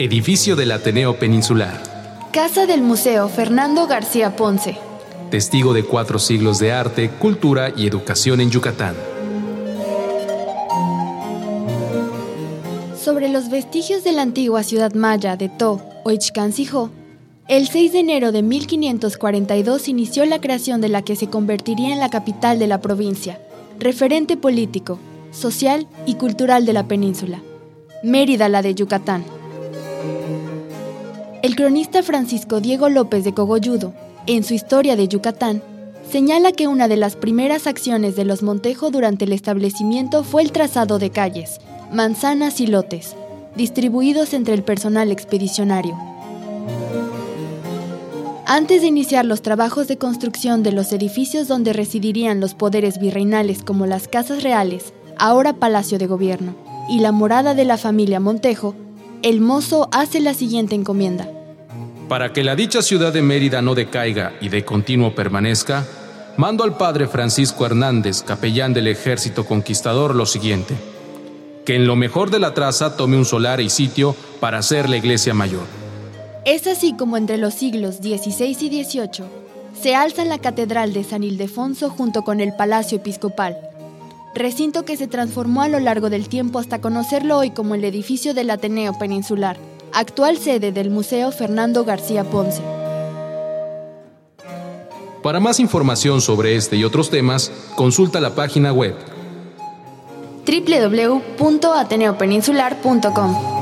Edificio del Ateneo Peninsular. Casa del Museo Fernando García Ponce. Testigo de cuatro siglos de arte, cultura y educación en Yucatán. Sobre los vestigios de la antigua ciudad maya de To o el 6 de enero de 1542 inició la creación de la que se convertiría en la capital de la provincia, referente político, social y cultural de la península, Mérida la de Yucatán. El cronista Francisco Diego López de Cogolludo, en su Historia de Yucatán, señala que una de las primeras acciones de los Montejo durante el establecimiento fue el trazado de calles, manzanas y lotes, distribuidos entre el personal expedicionario. Antes de iniciar los trabajos de construcción de los edificios donde residirían los poderes virreinales como las casas reales, ahora Palacio de Gobierno, y la morada de la familia Montejo, el mozo hace la siguiente encomienda. Para que la dicha ciudad de Mérida no decaiga y de continuo permanezca, mando al padre Francisco Hernández, capellán del ejército conquistador, lo siguiente. Que en lo mejor de la traza tome un solar y sitio para hacer la iglesia mayor es así como entre los siglos XVI y XVIII se alza la Catedral de San Ildefonso junto con el Palacio Episcopal, recinto que se transformó a lo largo del tiempo hasta conocerlo hoy como el edificio del Ateneo Peninsular, actual sede del Museo Fernando García Ponce. Para más información sobre este y otros temas, consulta la página web www.ateneopeninsular.com.